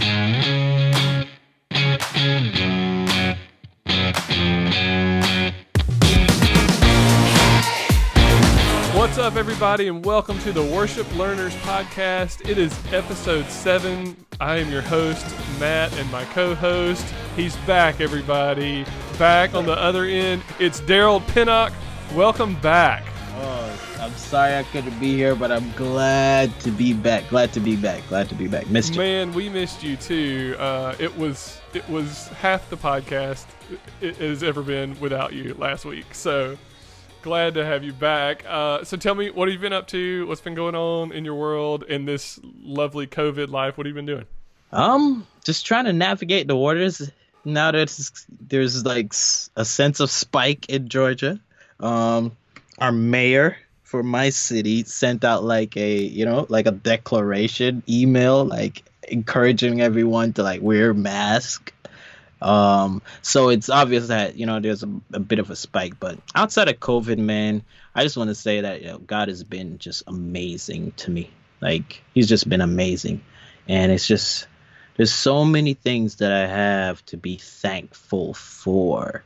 What's up, everybody, and welcome to the Worship Learners Podcast. It is episode seven. I am your host, Matt, and my co host. He's back, everybody. Back on the other end. It's Daryl Pinnock. Welcome back. I'm sorry I couldn't be here, but I'm glad to be back. Glad to be back. Glad to be back. Missed you. Man, we missed you too. Uh, it was it was half the podcast it has ever been without you last week. So glad to have you back. Uh, so tell me, what have you been up to? What's been going on in your world in this lovely COVID life? What have you been doing? Um, just trying to navigate the waters now that there's like a sense of spike in Georgia. Um, our mayor for my city sent out like a you know like a declaration email like encouraging everyone to like wear mask. Um, so it's obvious that you know there's a, a bit of a spike, but outside of COVID, man, I just want to say that you know, God has been just amazing to me. Like He's just been amazing, and it's just there's so many things that I have to be thankful for,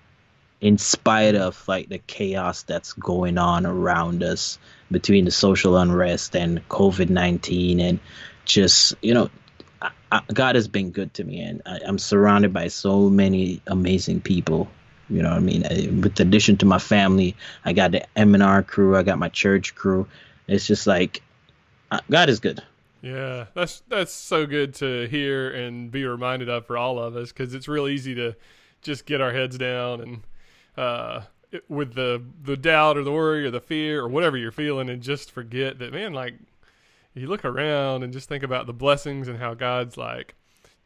in spite of like the chaos that's going on around us between the social unrest and COVID nineteen, and just you know God has been good to me, and I, I'm surrounded by so many amazing people. You know what I mean? I- With addition to my family, I got the M&R crew, I got my church crew. It's just like God is good. Yeah, that's that's so good to hear and be reminded of for all of us because it's real easy to just get our heads down and uh, with the the doubt or the worry or the fear or whatever you're feeling and just forget that man, like you look around and just think about the blessings and how God's like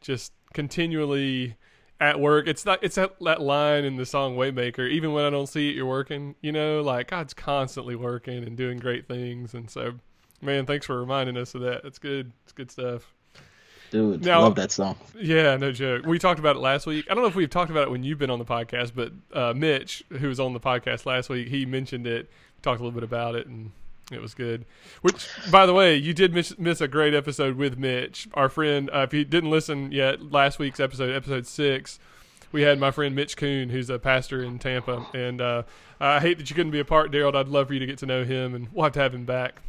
just continually at work. It's not it's that, that line in the song Waymaker, even when I don't see it, you're working. You know, like God's constantly working and doing great things and so Man, thanks for reminding us of that. It's good. It's good stuff. Dude, Now- love that song. Yeah, no joke. We talked about it last week. I don't know if we've talked about it when you've been on the podcast, but uh, Mitch, who was on the podcast last week, he mentioned it. Talked a little bit about it, and it was good. Which, by the way, you did miss, miss a great episode with Mitch, our friend. Uh, if you didn't listen yet, last week's episode, episode six, we had my friend Mitch Kuhn, who's a pastor in Tampa, and uh, I hate that you couldn't be a part, Daryl. I'd love for you to get to know him, and we'll have to have him back.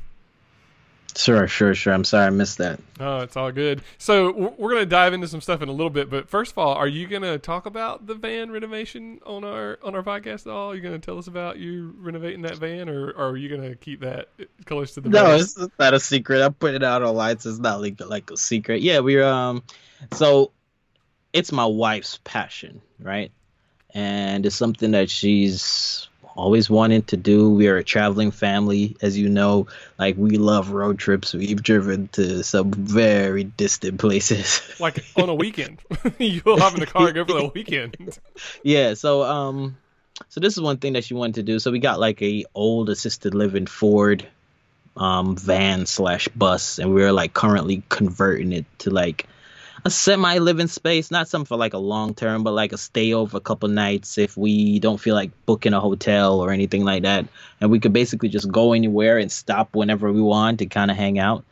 Sure, sure, sure. I'm sorry I missed that. Oh, it's all good. So we're going to dive into some stuff in a little bit, but first of all, are you going to talk about the van renovation on our on our podcast at all? Are you going to tell us about you renovating that van, or, or are you going to keep that close to the No, vest? it's not a secret. I'm putting it out online, so it's not like like a secret. Yeah, we're um, so it's my wife's passion, right? And it's something that she's always wanted to do. We are a traveling family, as you know. Like we love road trips. We've driven to some very distant places. like on a weekend. You'll hop in the car and go for the weekend. yeah so um so this is one thing that she wanted to do so we got like a old assisted living ford um van slash bus and we're like currently converting it to like a semi living space not something for like a long term but like a stay over a couple nights if we don't feel like booking a hotel or anything like that and we could basically just go anywhere and stop whenever we want to kind of hang out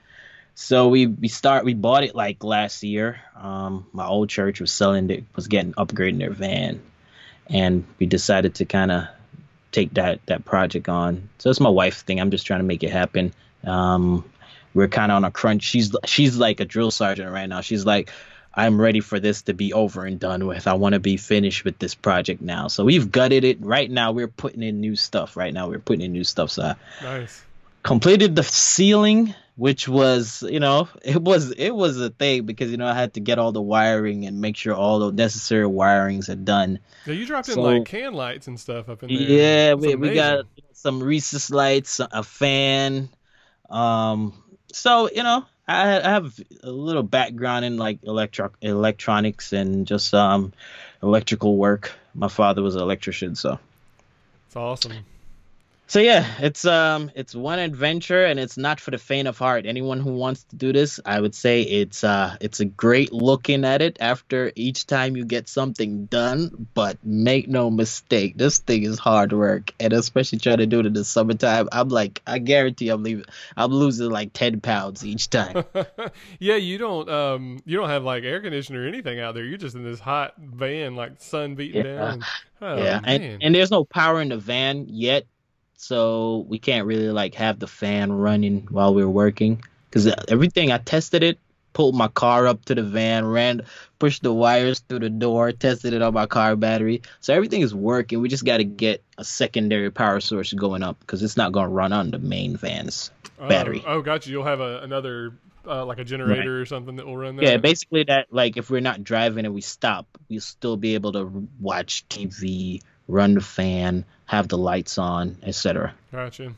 so we we start we bought it like last year. Um, my old church was selling it was getting upgrading their van, and we decided to kind of take that that project on. So it's my wife's thing. I'm just trying to make it happen. Um, we're kind of on a crunch. She's she's like a drill sergeant right now. She's like, I'm ready for this to be over and done with. I want to be finished with this project now. So we've gutted it. Right now we're putting in new stuff. Right now we're putting in new stuff. So I, Nice. completed the ceiling which was you know it was it was a thing because you know i had to get all the wiring and make sure all the necessary wirings are done Now you dropped in like can lights and stuff up in there. yeah we, we got some recess lights a fan um so you know I, I have a little background in like electro electronics and just um electrical work my father was an electrician so It's awesome. So yeah, it's um it's one adventure and it's not for the faint of heart. Anyone who wants to do this, I would say it's uh it's a great looking at it after each time you get something done, but make no mistake, this thing is hard work and especially trying to do it in the summertime. I'm like I guarantee I'm leaving I'm losing like 10 pounds each time. yeah, you don't um you don't have like air conditioner or anything out there. You're just in this hot van like sun beating Yeah. down. Oh, yeah, and, and there's no power in the van yet, so we can't really like have the fan running while we're working. Because everything I tested it, pulled my car up to the van, ran, pushed the wires through the door, tested it on my car battery. So everything is working. We just got to get a secondary power source going up because it's not going to run on the main van's Oh, battery. Oh, gotcha. You'll have a, another uh, like a generator or something that will run that. Yeah, basically that like if we're not driving and we stop, we'll still be able to watch TV, run the fan, have the lights on, etc. Gotcha.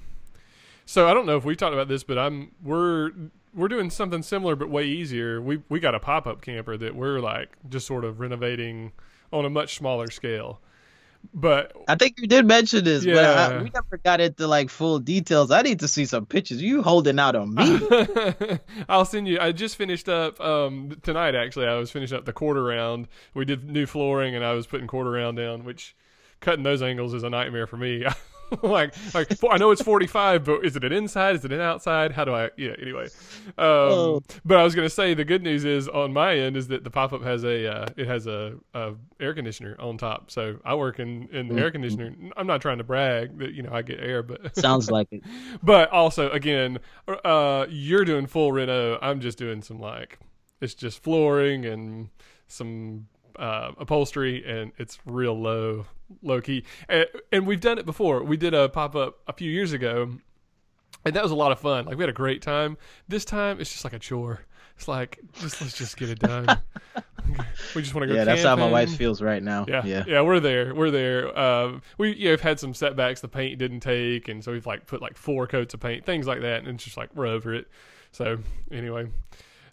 So I don't know if we talked about this, but I'm we're we're doing something similar but way easier. We we got a pop up camper that we're like just sort of renovating on a much smaller scale. But I think you did mention this, but I, we never got into like full details. I need to see some pictures. You holding out on me? I'll send you. I just finished up um, tonight. Actually, I was finishing up the quarter round. We did new flooring, and I was putting quarter round down, which cutting those angles is a nightmare for me. like, like I know it's forty five, but is it an inside? Is it an outside? How do I? Yeah. Anyway, um, Oh. but I was gonna say the good news is on my end is that the pop up has a uh, it has a, a air conditioner on top, so I work in in the air conditioner. I'm not trying to brag that you know I get air, but Sounds like it. but also, again, uh, you're doing full reno. I'm just doing some like it's just flooring and some uh, upholstery, and it's real low, low key. And, and we've done it before. We did a pop up a few years ago, and that was a lot of fun. Like we had a great time. This time, it's just like a chore. It's like just let's just get it done. we just want to go. Yeah, that's how my wife feels right now. Yeah, yeah. yeah, we're there. We're there. Um, we yeah, have had some setbacks. The paint didn't take, and so we've like put like four coats of paint, things like that, and it's just like we're over it. So anyway,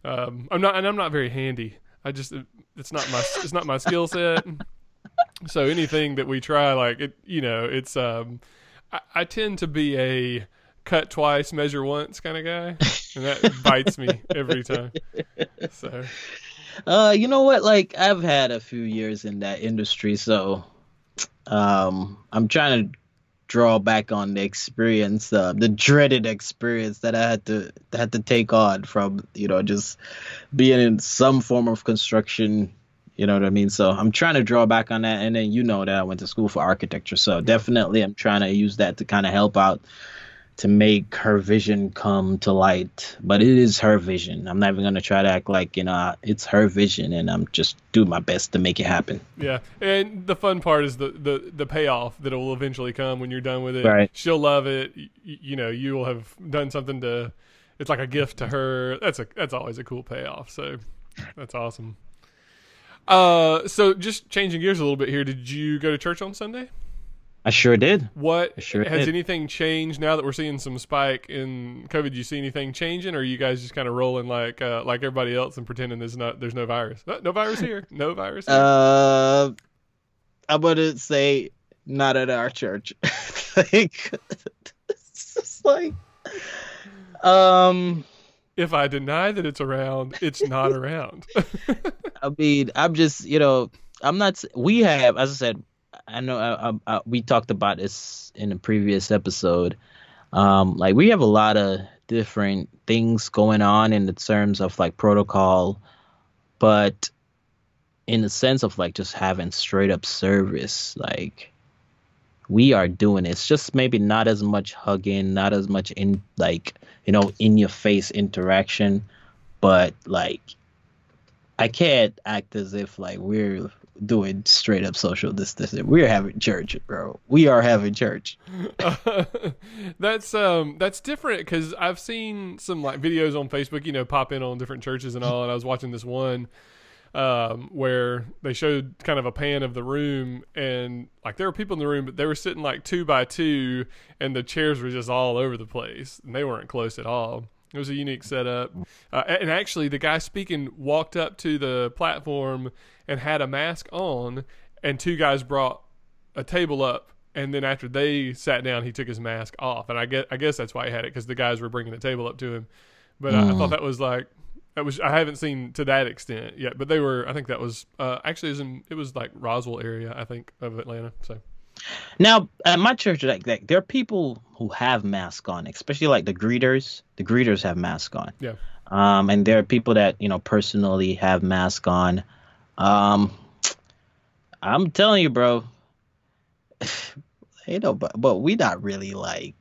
um, I'm not, and I'm not very handy. I just it's not my it's not my skill set. So anything that we try, like it, you know, it's um, I, I tend to be a cut twice, measure once kind of guy, and that bites me every time. So Uh, you know what? Like I've had a few years in that industry, so um, I'm trying to draw back on the experience, uh, the dreaded experience that I had to had to take on from you know just being in some form of construction. You know what I mean? So I'm trying to draw back on that, and then you know that I went to school for architecture, so definitely I'm trying to use that to kind of help out to make her vision come to light. But it is her vision. I'm not even gonna try to act like you know it's her vision, and I'm just doing my best to make it happen. Yeah, and the fun part is the the the payoff that it will eventually come when you're done with it. Right. She'll love it. Y- you know, you will have done something to. It's like a gift to her. That's a that's always a cool payoff. So that's awesome. Uh, so just changing gears a little bit here. Did you go to church on Sunday? I sure did. What I sure has did. anything changed now that we're seeing some spike in COVID? Do you see anything changing, or are you guys just kind of rolling like uh, like everybody else and pretending there's not there's no virus? Uh, No virus here. No virus. Here. Uh, I'm gonna say not at our church. like, it's just like, um, if I deny that it's around, it's not around. I mean, I'm just, you know, I'm not. We have, as I said, I know I, I, I, we talked about this in a previous episode. Um, like we have a lot of different things going on in the terms of like protocol, but in the sense of like just having straight up service, like we are doing. It's just maybe not as much hugging, not as much in like you know in your face interaction, but like I can't act as if like we're doing straight up social distancing. We're having church, bro. We are having church. that's um that's different because I've seen some like videos on Facebook, you know, pop in on different churches and all, and I was watching this one um where they showed kind of a pan of the room and like there were people in the room but they were sitting like two by two and the chairs were just all over the place and they weren't close at all it was a unique setup uh, and actually the guy speaking walked up to the platform and had a mask on and two guys brought a table up and then after they sat down, he took his mask off, and I guess I guess that's why he had it because the guys were bringing the table up to him. But I, I thought Mm. that was like that was I haven't seen to that extent yet, but they were. I think that was uh, actually it was, in, it was like Roswell area, I think, of Atlanta. So Now, at my church, like, like there are people who have masks on, especially like the greeters. The greeters have masks on. Yeah. Um, and there are people that you know personally have masks on. Um, I'm telling you, bro. you know, but but we not really like.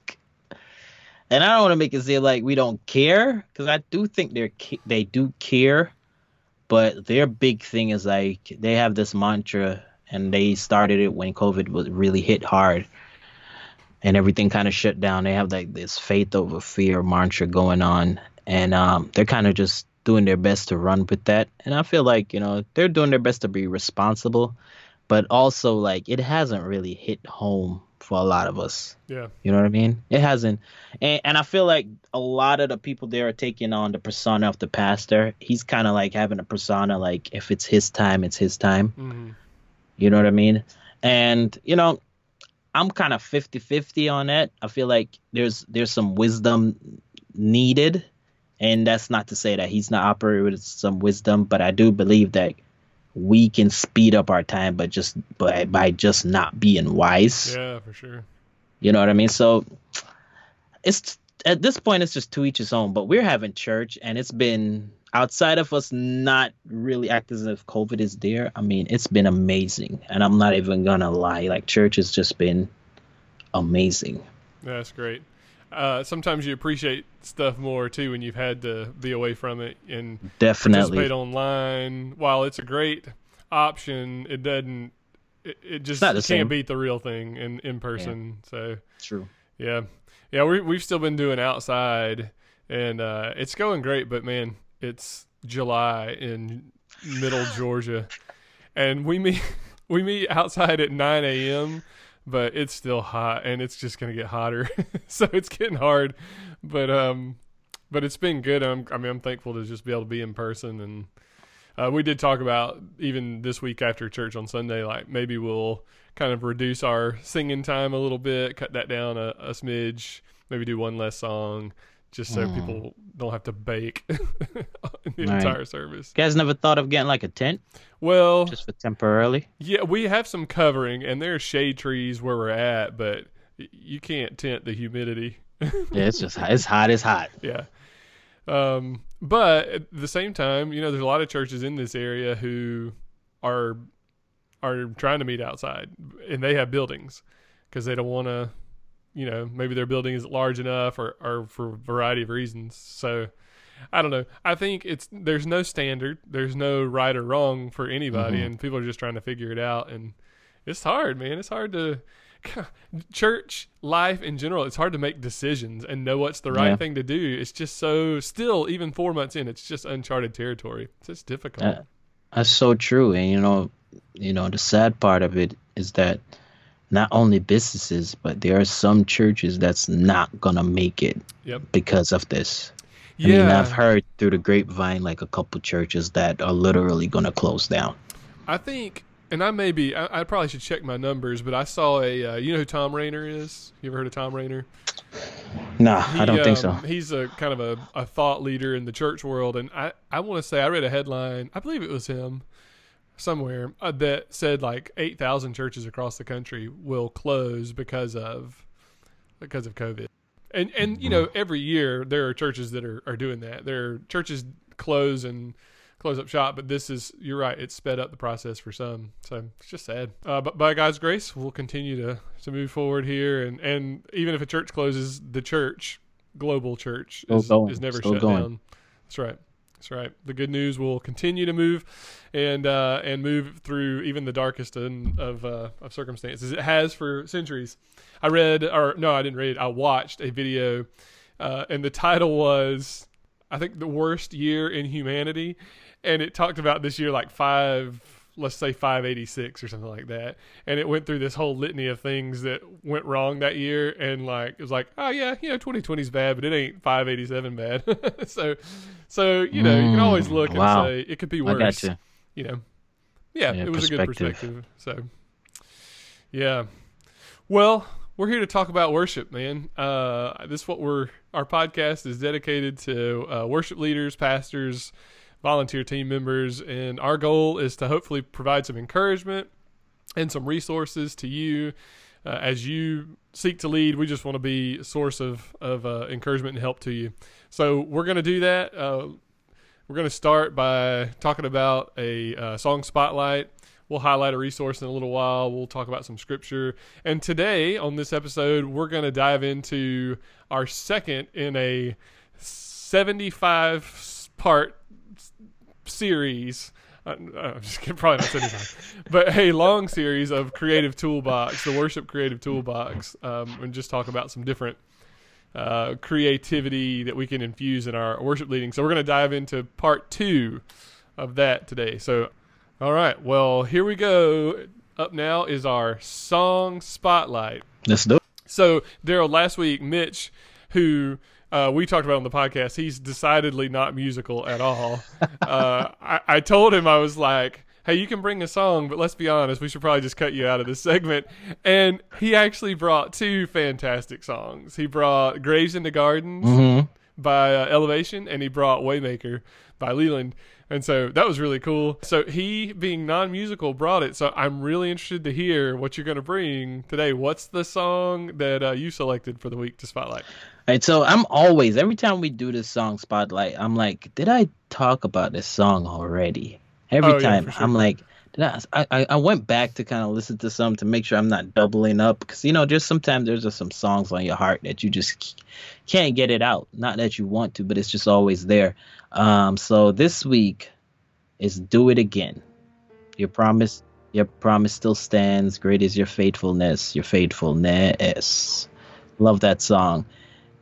And I don't want to make it seem like we don't care, because I do think they're they do care, but their big thing is like they have this mantra and they started it when COVID was really hit hard and everything kind of shut down. They have like this faith over fear mantra going on, and um, they're kind of just doing their best to run with that. And I feel like you know they're doing their best to be responsible, but also like it hasn't really hit home for a lot of us. yeah, You know what I mean? It hasn't, and, and I feel like a lot of the people there are taking on the persona of the pastor. He's kind of like having a persona like if it's his time, it's his time. hmm You know what I mean? And you know, I'm kind of 50-50 on that. I feel like there's there's some wisdom needed, and that's not to say that he's not operating with some wisdom, but I do believe that we can speed up our time, but just by by just not being wise. yeah, for sure. You know what I mean? So it's at this point it's just to each his own. But we're having church, and it's been outside of us not really acting as if COVID is there. I mean, it's been amazing, and I'm not even gonna lie. Like church has just been amazing. That's great. Uh, sometimes you appreciate stuff more too when you've had to be away from it and participate Definitely. online. While it's a great option, it doesn't. It, it just not can't same. beat the real thing in in person. So True. yeah, yeah, we we've still been doing outside, and uh, it's going great. But man, it's July in middle Georgia, and we meet we meet outside at nine a.m. But it's still hot, and it's just gonna get hotter. so it's getting hard, but um, but it's been good. I'm, I mean, I'm thankful to just be able to be in person, and uh, we did talk about even this week after church on Sunday, like maybe we'll kind of reduce our singing time a little bit, cut that down a, a smidge, maybe do one less song, just so Mm. people don't have to bake the Right. entire service. You guys never thought of getting like a tent Well, just for temporarily? yeah, we have some covering, and there's shade trees where we're at, but you can't tent the humidity. Yeah, it's just it's hot. It's hot. yeah. Um, but at the same time, you know, there's a lot of churches in this area who are are trying to meet outside, and they have buildings because they don't want to, you know, maybe their building isn't large enough, or or for a variety of reasons. So. I don't know. I think it's there's no standard. There's no right or wrong for anybody, Mhm. and people are just trying to figure it out. And it's hard, man. It's hard to church life in general. It's hard to make decisions and know what's the right Yeah. thing to do. It's just so still even four months in, it's just uncharted territory. It's just difficult. Uh, That's so true. And you know, you know, the sad part of it is that not only businesses, but there are some churches that's not gonna make it Yep. because of this. I mean, I've heard through the grapevine like a couple churches that are literally gonna close down. I think, and I may be, I, I probably should check my numbers, but I saw a, uh, you know who Thom Rainer is? You ever heard of Thom Rainer? Nah, He, I don't think so. um, He's a kind of a, a thought leader in the church world, and I, I want to say I read a headline. I believe it was him somewhere uh, that said like eight thousand churches across the country will close because of because of COVID. And and you know every year there are churches that are, are doing that. There are churches close and close up shop, but this is you're right. It's sped up the process for some, so it's just sad. Uh, but by God's grace, we'll continue to to move forward here, and and even if a church closes, the church, global church, is, is never still shut going. down. That's right. That's right. The good news will continue to move, and uh, and move through even the darkest of uh, of circumstances. It has for centuries. I read, or no, I didn't read. I watched a video, uh, and the title was, I think, the worst year in humanity, and it talked about this year like five, let's say five eighty six or something like that, and it went through this whole litany of things that went wrong that year, and like it was like, oh yeah, you know, twenty twenty is bad, but it ain't five eighty seven bad. so, so you know, you can always Mm, look and say it could be worse. got you. You know, yeah, Yeah, it was a good perspective. So, yeah. Well, we're here to talk about worship, man. Uh, this is what we're our podcast is dedicated to uh, worship leaders, pastors, volunteer team members, and our goal is to hopefully provide some encouragement and some resources to you uh, as you seek to lead. We just want to be a source of of uh, encouragement and help to you. So we're going to do that. Uh, we're going to start by talking about a uh, song spotlight. We'll highlight a resource in a little while. We'll talk about some scripture. And today, on this episode, we're going to dive into our second in a 75 part series. Uh, I'm just kidding, probably not 75, but a long series of Creative Toolbox, the Worship Creative Toolbox, um, and just talk about some different uh, creativity that we can infuse in our worship leading. So we're going to dive into part two of that today. So all right. Well, here we go. Up now is our song spotlight. Let's do it. So, Daryl, last week, Mitch, who uh, we talked about on the podcast, he's decidedly not musical at all. uh, I, I told him, I was like, hey, you can bring a song, but let's be honest, we should probably just cut you out of this segment. And he actually brought two fantastic songs. He brought Graves Into Gardens Mm-hmm. by uh, Elevation, and he brought Waymaker by Leeland. And so that was really cool. So he, being non-musical, brought it. So I'm really interested to hear what you're going to bring today. What's the song that uh, you selected for the week to spotlight? All right, so I'm always every time we do this song spotlight, I'm like, did I talk about this song already? Every Oh, time for sure. I'm like, I? I- I went back to kind of listen to some to make sure I'm not doubling up because you know, just sometimes there's just some songs on your heart that you just can't get it out. Not that you want to, but it's just always there. Um, so this week is "Do It Again." Your promise, your promise still stands. Great is your faithfulness. Your faithfulness. Love that song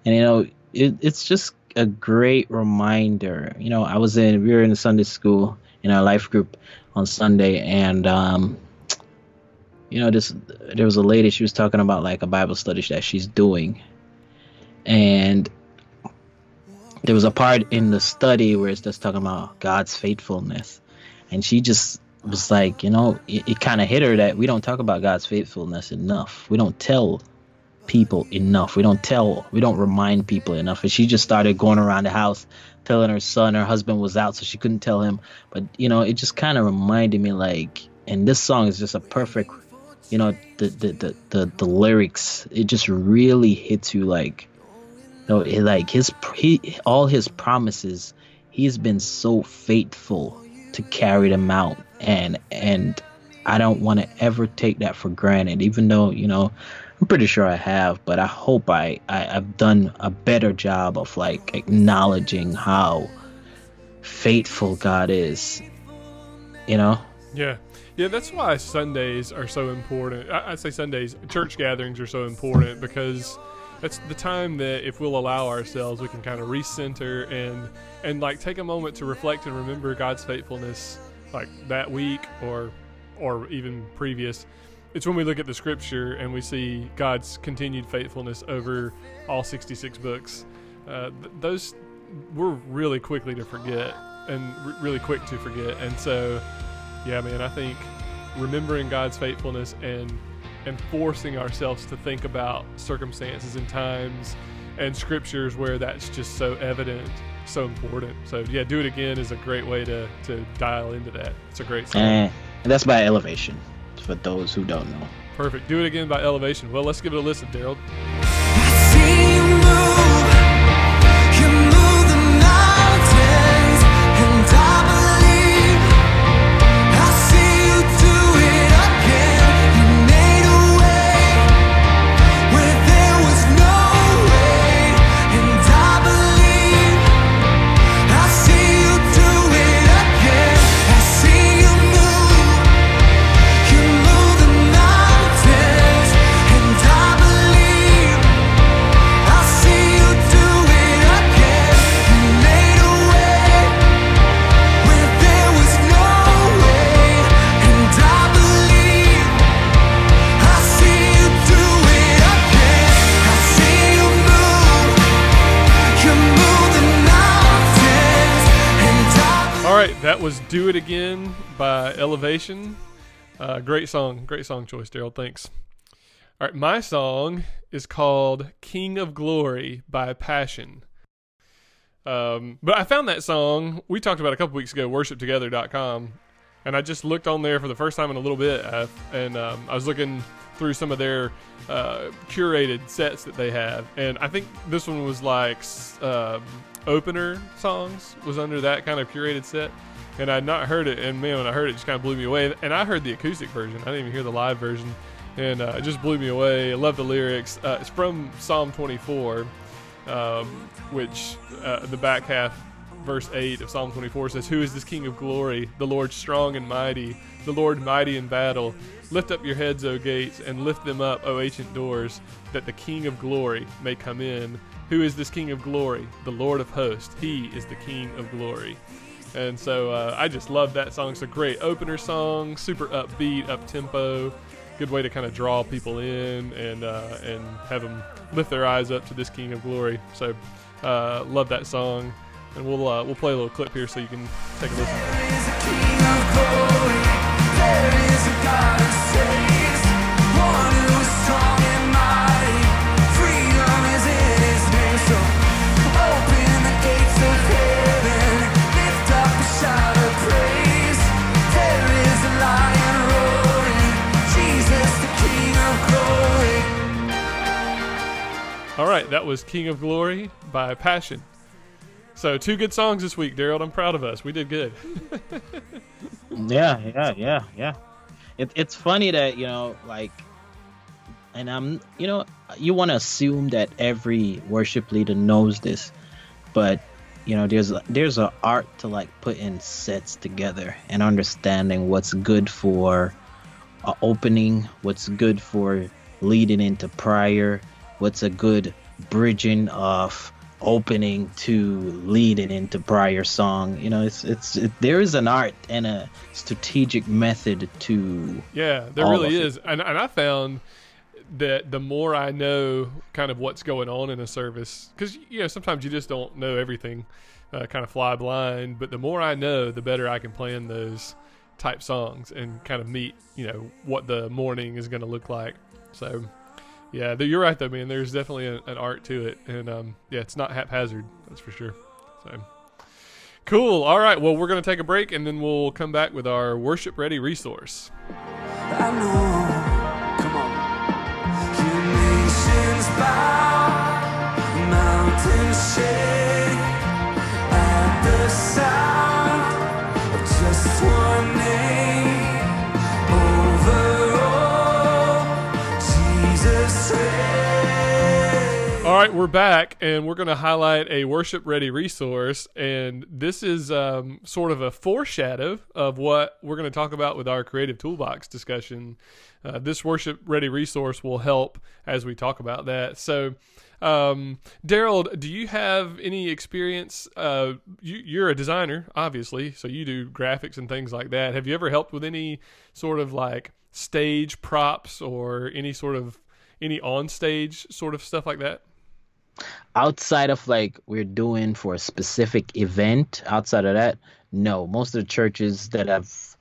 and you know it, it's just a great reminder you know i was in we were in sunday school in our life group on sunday and um you know this there was a lady she was talking about like a bible study that she's doing and there was a part in the study where it's just talking about god's faithfulness and she just was like you know it, it kind of hit her that we don't talk about god's faithfulness enough we don't tell people enough. We don't tell, we don't remind people enough. And she just started going around the house telling her son her husband was out, so she couldn't tell him. But you know, it just kind of reminded me like, and this song is just a perfect, you know, the the the the, the lyrics. It just really hits you like, you know, it, like his he all his promises. He's been so faithful to carry them out, and and I don't want to ever take that for granted, even though you know. I'm pretty sure I have, but I hope I, I I've done a better job of like acknowledging how faithful God is. You know? Yeah. Yeah, that's why Sundays are so important. I, I say Sundays, church gatherings are so important because that's the time that if we'll allow ourselves, we can kind of recenter and and like take a moment to reflect and remember God's faithfulness, like that week or or even previous. It's when we look at the scripture and we see God's continued faithfulness over all 66 books. Uh, th- those we're really quickly to forget and r- really quick to forget. And so, yeah, man, I think remembering God's faithfulness and and forcing ourselves to think about circumstances and times and scriptures where that's just so evident, so important. So yeah, do it again is a great way to to dial into that. It's a great song. And that's by elevation, for those who don't know. Perfect. Do it again by Elevation. Well, let's give it a listen, Daryl. That was "Do It Again" by Elevation. Uh, great song, great song choice, Daryl. Thanks. All right, my song is called "King of Glory" by Passion. Um, but I found that song we talked about a couple weeks ago, worshiptogether.com, and I just looked on there for the first time in a little bit, uh, and um, I was looking through some of their uh, curated sets that they have, and I think this one was like um opener songs was under that kind of curated set, and I'd not heard it, and man, when I heard it, it just kind of blew me away. And I heard the acoustic version, I didn't even hear the live version, and uh, it just blew me away. I love the lyrics. Uh, it's from Psalm 24 um, which uh, the back half, verse 8 of Psalm 24 says, Who is this King of glory? The Lord strong and mighty, the Lord mighty in battle. Lift up your heads, O gates, and lift them up, O ancient doors, that the King of glory may come in. Who is this King of glory? The Lord of hosts. He is the King of glory. And so uh, I just love that song. It's a great opener song, super upbeat, up tempo. Good way to kind of draw people in and uh, and have them lift their eyes up to this King of Glory. So uh, love that song, and we'll uh, we'll play a little clip here so you can take a listen. Right, that was King of Glory by Passion. So two good songs this week, Daryl. I'm proud of us. We did good. Yeah, yeah, yeah, yeah. It, it's funny that you know, like, and I'm, you know, you want to assume that every worship leader knows this, but you know, there's there's an art to like putting sets together and understanding what's good for a opening, what's good for leading into prior, what's a good bridging of opening to leading into prior song. You know, it's it's it, there is an art and a strategic method to Yeah, there really is And, and I found that the more I know kind of what's going on in a service, because, you know, sometimes you just don't know everything, uh, kind of fly blind, but the more I know, the better I can plan those type songs and kind of meet, you know, what the morning is going to look like. So, yeah, you're right, though, man. There's definitely a, an art to it. And, um, yeah, it's not haphazard, that's for sure. So. Cool. All right. Well, we're going to take a break and then we'll come back with our worship ready resource. Right, we're back, and we're going to highlight a worship ready resource. And this is um, sort of a foreshadow of what we're going to talk about with our creative toolbox discussion. Uh, this worship ready resource will help as we talk about that. So, um, Daryl, do you have any experience? Uh, you, you're a designer, obviously, so you do graphics and things like that. Have you ever helped with any sort of like stage props or any sort of any on stage sort of stuff like that? Outside of like we're doing for a specific event outside of that no most of the churches that i've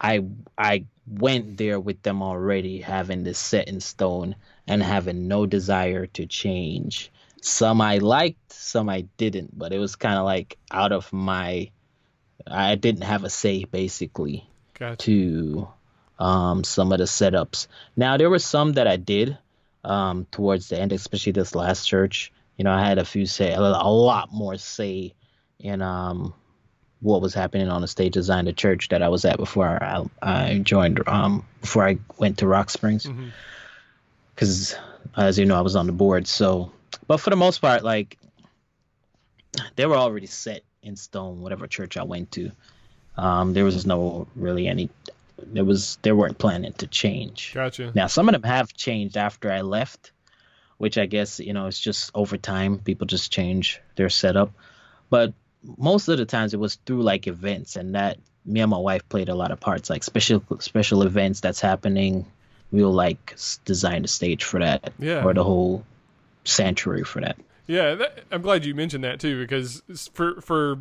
i i went there with them already having this set in stone and having no desire to change some i liked some i didn't but it was kind of like out of my i didn't have a say basically Gotcha. to um, some of the setups. Now there were some that I did um, towards the end, especially this last church. You know, I had a few say a lot more say in um, what was happening on the stage design the church that I was at before I, I joined um, before I went to Rock Springs because as you know I was on the board. So, but for the most part, like they were already set in stone. Whatever church I went to, um, there was no really any. There was they weren't planning to change. Gotcha. Now some of them have changed after I left, which I guess you know it's just over time people just change their setup. But most of the times it was through like events, and that me and my wife played a lot of parts, like special special events that's happening. We'll like design the stage for that, Yeah. or the whole sanctuary for that. Yeah, that, I'm glad you mentioned that too because for for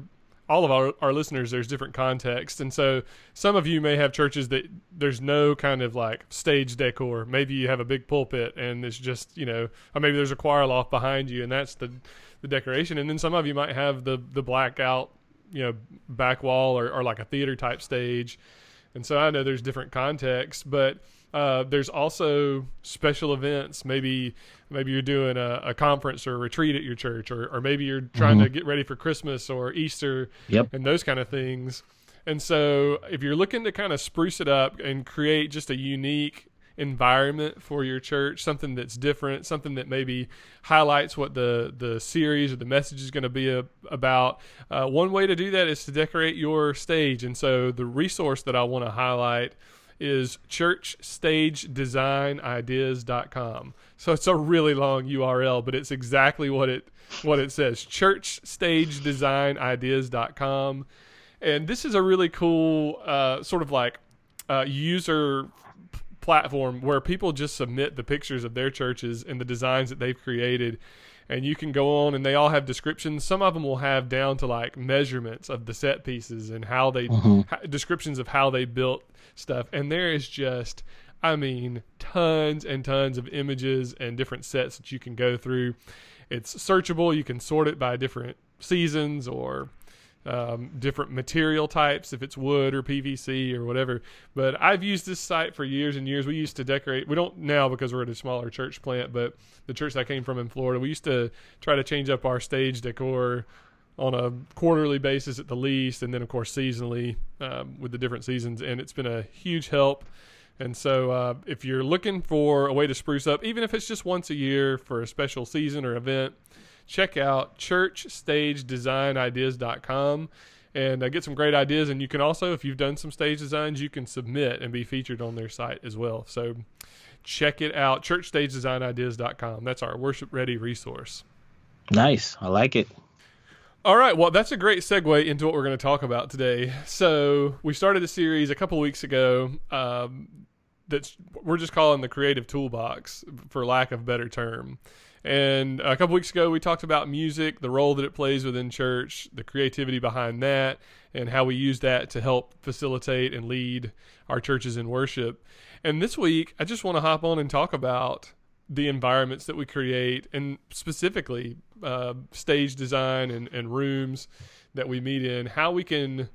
all of our, our listeners, there's different contexts. And so some of you may have churches that there's no kind of like stage decor. Maybe you have a big pulpit and it's just, you know, or maybe there's a choir loft behind you and that's the, the decoration. And then some of you might have the, the blackout, you know, back wall or, or like a theater type stage. And so I know there's different contexts, but uh, there's also special events. Maybe maybe you're doing a, a conference or a retreat at your church, or, or maybe you're trying to get ready for Christmas or Easter Yep. and those kind of things. And so if you're looking to kind of spruce it up and create just a unique environment for your church, something that's different, something that maybe highlights what the the series or the message is going to be a, about. Uh, one way to do that is to decorate your stage, and so the resource that I want to highlight is churchstagedesignideas.com. So it's a really long URL, but it's exactly what it what it says. churchstagedesignideas.com. And this is a really cool uh, sort of like uh, user platform where people just submit the pictures of their churches and the designs that they've created and you can go on and they all have descriptions some of them will have down to like measurements of the set pieces and how they ho- descriptions of how they built stuff and there is just i mean tons and tons of images and different sets that you can go through it's searchable you can sort it by different seasons or um, different material types, if it's wood or PVC or whatever. But I've used this site for years and years. We used to decorate. We don't now because we're at a smaller church plant, but the church that I came from in Florida, we used to try to change up our stage decor on a quarterly basis at the least, and then of course seasonally um, with the different seasons. And it's been a huge help. And so, uh, if you're looking for a way to spruce up, even if it's just once a year for a special season or event, check out churchstagedesignideas.com and uh, get some great ideas. And you can also, if you've done some stage designs, you can submit and be featured on their site as well. So check it out, churchstagedesignideas.com. That's our worship ready resource. Nice. I like it. All right, well, that's a great segue into what we're going to talk about today. So, we started a series a couple weeks ago um, that's we're just calling the Creative Toolbox, for lack of a better term. And a couple weeks ago, we talked about music, the role that it plays within church, the creativity behind that, and how we use that to help facilitate and lead our churches in worship. And this week, I just want to hop on and talk about the environments that we create, and specifically uh, stage design and, and rooms that we meet in, how we can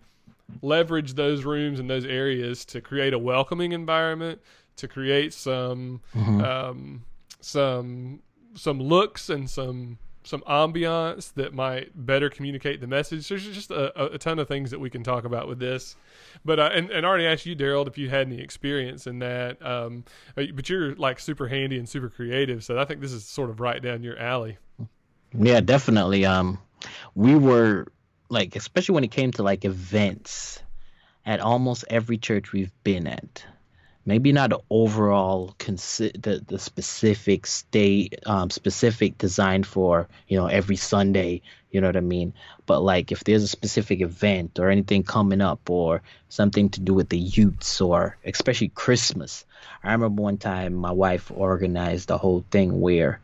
leverage those rooms and those areas to create a welcoming environment, to create some um, some some looks and some some ambiance that might better communicate the message. There's just a, a- ton of things that we can talk about with this. But uh, and and I already asked you, Daryl, if you had any experience in that. Um, uh, but you're like super handy and super creative, so I think this is sort of right down your alley. Yeah, definitely. Um, we were like, especially when it came to like events, at almost every church we've been at. Maybe not overall consi- the the specific state, um, specific design for you know every Sunday. You know what I mean? But like, if there's a specific event or anything coming up, or something to do with the youths, or especially Christmas. I remember one time my wife organized the whole thing where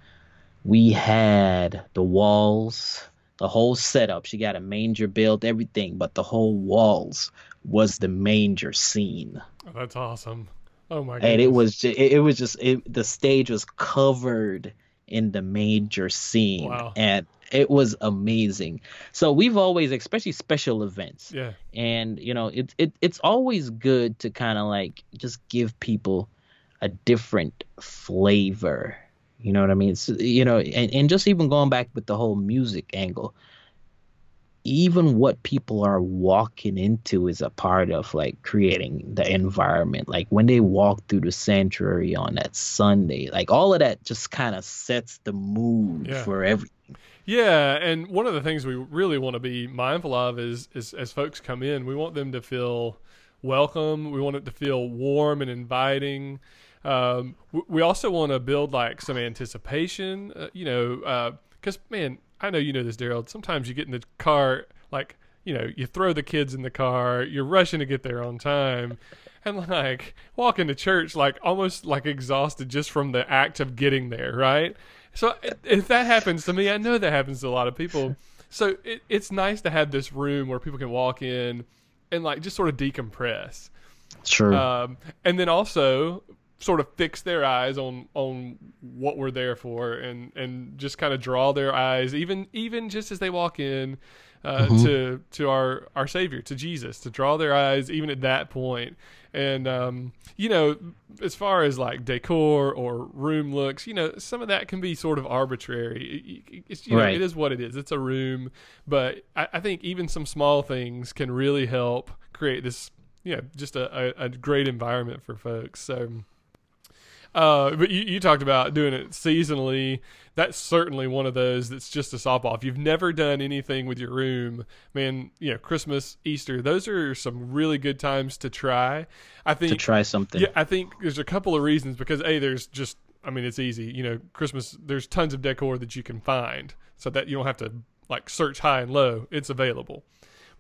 we had the walls, the whole setup. She got a manger built, everything, but the whole walls was the manger scene. Oh, that's awesome. Oh my god! And it was just, it, it was just it, the stage was covered in the major scene, Wow. and it was amazing. So we've always, especially special events, yeah, and you know it, it it's always good to kind of like just give people a different flavor you know what i mean so, you know and, and just even going back with the whole music angle even what people are walking into is a part of like creating the environment like when they walk through the sanctuary on that sunday like all of that just kind of sets the mood Yeah. for everything Yeah, and one of the things we really want to be mindful of is, is as folks come in, we want them to feel welcome. We want it to feel warm and inviting. Um, we also want to build like some anticipation, uh, you know, because man, I know you know this, Daryl. Sometimes you get in the car, like you know, you throw the kids in the car, you're rushing to get there on time. And like walking to church, like almost like exhausted just from the act of getting there, right? So if that happens to me, I know that happens to a lot of people. So it, it's nice to have this room where people can walk in and like just sort of decompress. True. Um, and then also sort of fix their eyes on on what we're there for and and just kind of draw their eyes even even just as they walk in uh, to to our our savior to jesus to draw their eyes even at that point. and um, you know as far as like decor or room looks you know some of that can be sort of arbitrary. It- it's, you know, Right. it is what it is. It's a room. But I, I think even some small things can really help create this you know just a, a, a great environment for folks. So uh, but you, you talked about doing it seasonally. That's certainly one of those that's just a softball. If you've never done anything with your room, man, you know, Christmas, Easter, those are some really good times to try. I think to try something. yeah, I think there's a couple of reasons because a there's just I mean it's easy. You know, Christmas there's tons of decor that you can find, so that you don't have to like search high and low. It's available.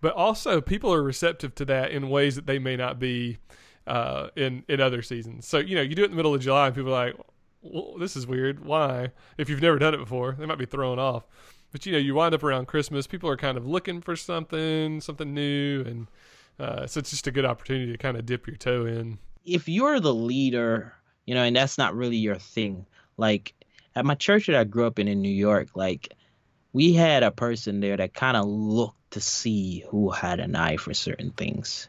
But also people are receptive to that in ways that they may not be uh, in in other seasons. So you know, you do it in the middle of July and people are like, well, "This is weird. Why?" If you've never done it before, they might be thrown off. But you know, you wind up around Christmas, people are kind of looking for something, something new, and uh, so it's just a good opportunity to kind of dip your toe in. if you're the leader, you know, and that's not really your thing, like at my church that I grew up in in New York, like we had a person there that kind of looked to see who had an eye for certain things.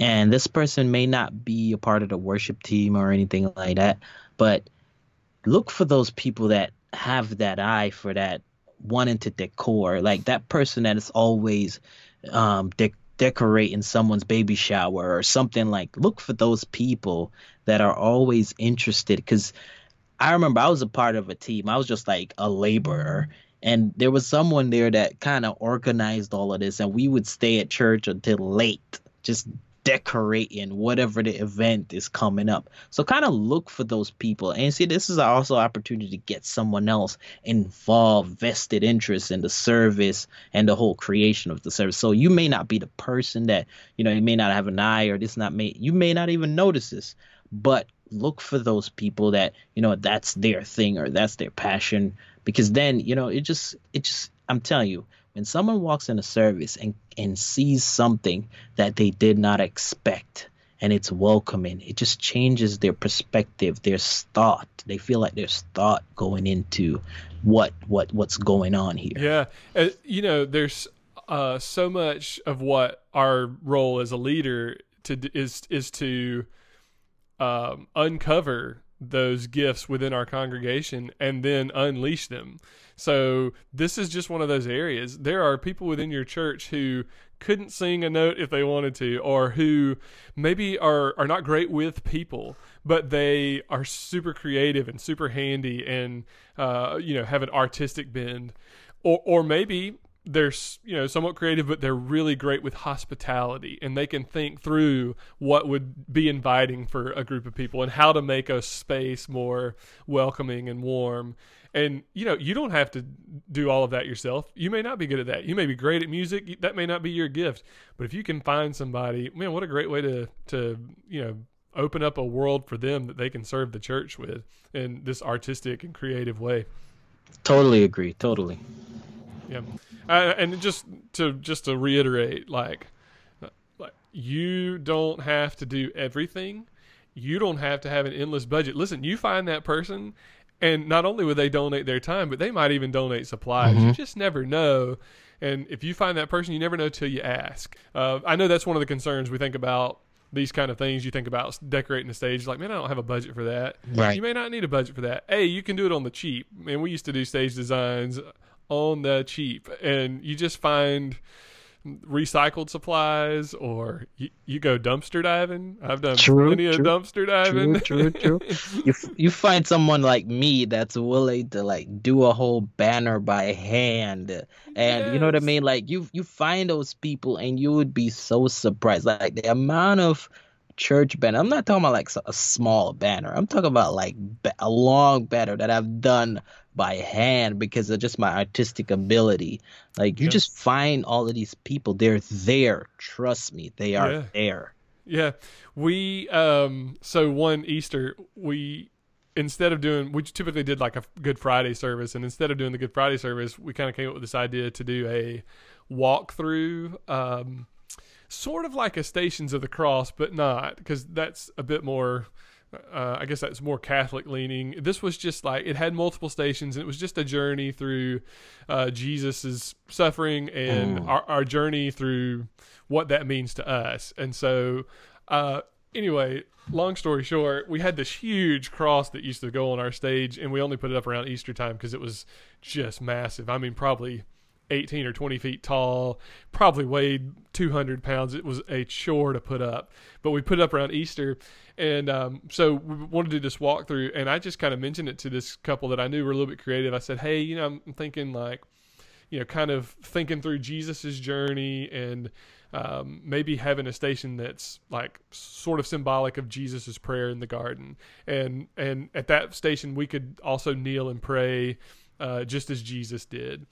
And this person may not be a part of the worship team or anything like that, but look for those people that have that eye for that wanting to decor, like that person that is always um, de- decorating someone's baby shower or something like. Look for those people that are always interested, because I remember I was a part of a team. I was just like a laborer. And there was someone there that kind of organized all of this, and we would stay at church until late, just decorating whatever the event is coming up. So kind of look for those people. And see, this is also an opportunity to get someone else involved, vested interest in the service and the whole creation of the service. So you may not be the person that, you know, you may not have an eye or this not may you may not even notice this, but look for those people that, you know, that's their thing or that's their passion. Because then, you know, it just it just I'm telling you, when someone walks in a service and, and sees something that they did not expect and it's welcoming, it just changes their perspective, their thought. They feel like there's thought going into what what what's going on here. Yeah, uh, you know, there's uh, so much of what our role as a leader to is is to um, uncover those gifts within our congregation and then unleash them. So this is just one of those areas. There are people within your church who couldn't sing a note if they wanted to, or who maybe are are not great with people, but they are super creative and super handy, and uh, you know have an artistic bend, or or maybe they're you know somewhat creative but they're really great with hospitality and they can think through what would be inviting for a group of people and how to make a space more welcoming and warm and you know you don't have to do all of that yourself you may not be good at that you may be great at music that may not be your gift but if you can find somebody man what a great way to to you know open up a world for them that they can serve the church with in this artistic and creative way Totally agree. Totally. yeah, uh, and just to just to reiterate, like, like you don't have to do everything. You don't have to have an endless budget. Listen, you find that person, and not only would they donate their time, but they might even donate supplies. You just never know. And if you find that person, you never know till you ask. Uh, I know that's one of the concerns we think about these kind of things. You think about decorating the stage, like, man, I don't have a budget for that. Right. You may not need a budget for that. Hey, you can do it on the cheap. Man, we used to do stage designs on the cheap, and you just find recycled supplies, or you, you go dumpster diving. I've done True, plenty of dumpster diving. True, true, true. you you find someone like me that's willing to like do a whole banner by hand, and you know what I mean. Like you you find those people, and you would be so surprised. Like the amount of church banner. I'm not talking about like a small banner. I'm talking about like a long banner that I've done by hand because of just my artistic ability. Like you just find all of these people. They're there. Trust me, they are Yeah. there. Yeah, we um so one Easter we instead of doing, we typically did like a Good Friday service, and instead of doing the Good Friday service, we kind of came up with this idea to do a walkthrough, um, sort of like a Stations of the Cross, but not because that's a bit more. Uh, I guess that's more Catholic leaning. This was just like it had multiple stations, and it was just a journey through uh, Jesus's suffering and Mm. our, our journey through what that means to us. And so, uh, anyway, long story short, we had this huge cross that used to go on our stage, and we only put it up around Easter time because it was just massive. I mean, probably 18 or 20 feet tall, probably weighed 200 pounds. It was a chore to put up, but we put it up around Easter. And um, so we wanted to do this walkthrough, and I just kind of mentioned it to this couple that I knew were a little bit creative. I said, hey, you know, I'm thinking like, you know, kind of thinking through Jesus's journey and um, maybe having a station that's like sort of symbolic of Jesus's prayer in the garden, and and at that station we could also kneel and pray, uh, just as Jesus did.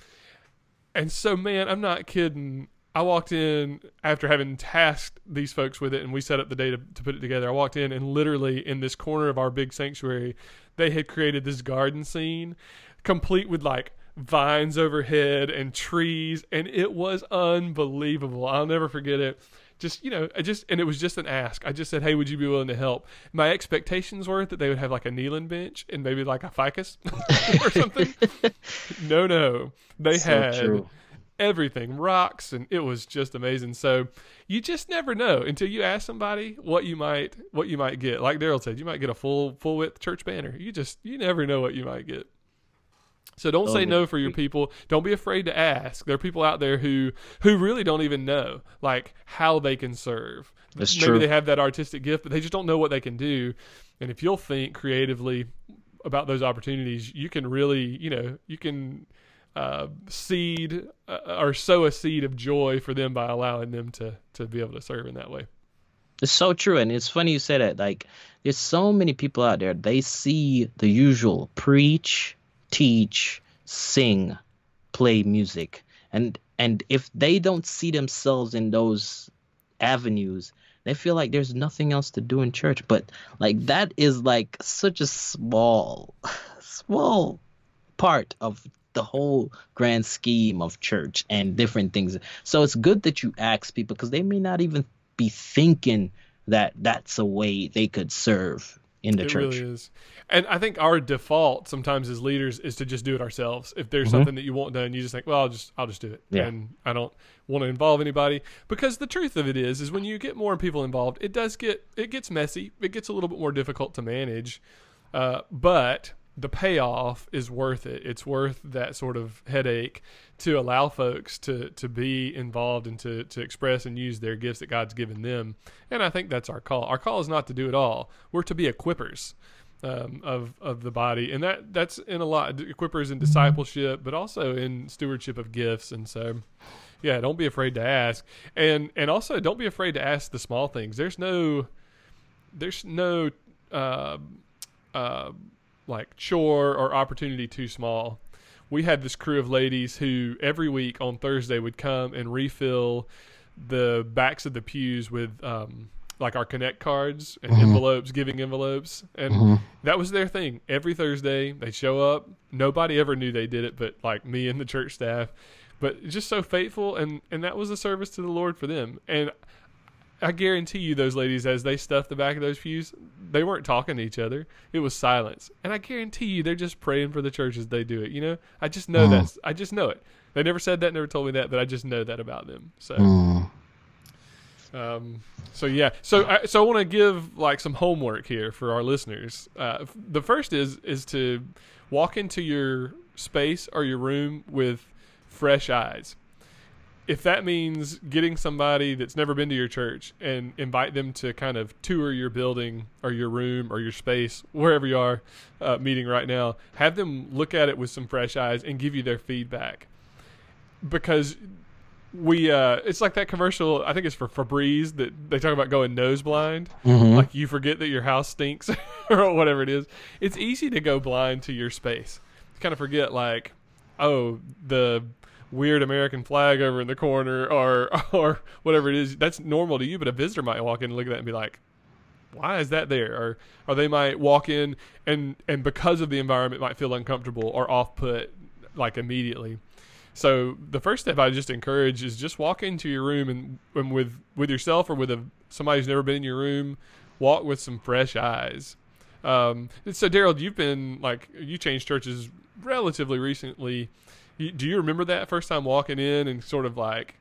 And so, man, I'm not kidding. I walked in after having tasked these folks with it, and we set up the day to, to put it together. I walked in, and literally in this corner of our big sanctuary, they had created this garden scene, complete with like vines overhead and trees, and it was unbelievable. I'll never forget it. Just you know, I just and it was just an ask. I just said, "Hey, would you be willing to help?" My expectations were that they would have like a kneeling bench and maybe like a ficus or something. no, no, they So had true. everything rocks and it was just amazing so you just never know until you ask somebody what you might what you might get like daryl said you might get a full full width church banner you just you never know what you might get so don't say no for your people don't be afraid to ask there are people out there who who really don't even know like how they can serve That's maybe true. they have that artistic gift but they just don't know what they can do and if you'll think creatively about those opportunities you can really you know you can uh, seed uh, or sow a seed of joy for them by allowing them to to be able to serve in that way. It's so true, and it's funny you say that. Like, there's so many people out there. They see the usual: preach, teach, sing, play music, and and if they don't see themselves in those avenues, they feel like there's nothing else to do in church. But like that is like such a small, small part of the whole grand scheme of church and different things. So it's good that you ask people because they may not even be thinking that that's a way they could serve in the it church. really is. And I think our default sometimes as leaders is to just do it ourselves. If there's Mhm. something that you want done, you just think, well, I'll just I'll just do it. Yeah. And I don't want to involve anybody because the truth of it is is when you get more people involved, it does get it gets messy. It gets a little bit more difficult to manage. Uh, but the payoff is worth it. It's worth that sort of headache to allow folks to to be involved and to to express and use their gifts that God's given them. And I think that's our call. Our call is not to do it all. We're to be equippers um, of of the body, and that that's in a lot equippers in discipleship, but also in stewardship of gifts. And so, yeah, don't be afraid to ask, and and also don't be afraid to ask the small things. There's no there's no uh, uh, like chore or opportunity too small. We had this crew of ladies who every week on Thursday would come and refill the backs of the pews with um, like our connect cards and Mhm. envelopes, giving envelopes, and Mhm. that was their thing. Every Thursday they show up. Nobody ever knew they did it, but like me and the church staff. But just so faithful, and and that was a service to the Lord for them. And I guarantee you, those ladies, as they stuffed the back of those pews, they weren't talking to each other. It was silence. And I guarantee you, they're just praying for the church as they do it. You know, I just know that. I just know it. They never said that, never told me that, but I just know that about them. So. Mm. Um, so yeah, so I, so I want to give like some homework here for our listeners. Uh, the first is is to walk into your space or your room with fresh eyes. If that means getting somebody that's never been to your church and invite them to kind of tour your building or your room or your space, wherever you are uh, meeting right now, have them look at it with some fresh eyes and give you their feedback. Because we uh it's like that commercial i think it's for Febreze that they talk about going nose blind Mhm. like you forget that your house stinks or whatever it is it's easy to go blind to your space you kind of forget like oh the weird american flag over in the corner or or whatever it is that's normal to you but a visitor might walk in and look at that and be like why is that there? Or or they might walk in and and because of the environment might feel uncomfortable or off put like immediately. So the first step I just encourage is just walk into your room and, and with with yourself or with a, somebody who's never been in your room, walk with some fresh eyes. Um, so Daryl, you've been like you changed churches relatively recently. Do you remember that first time walking in and sort of like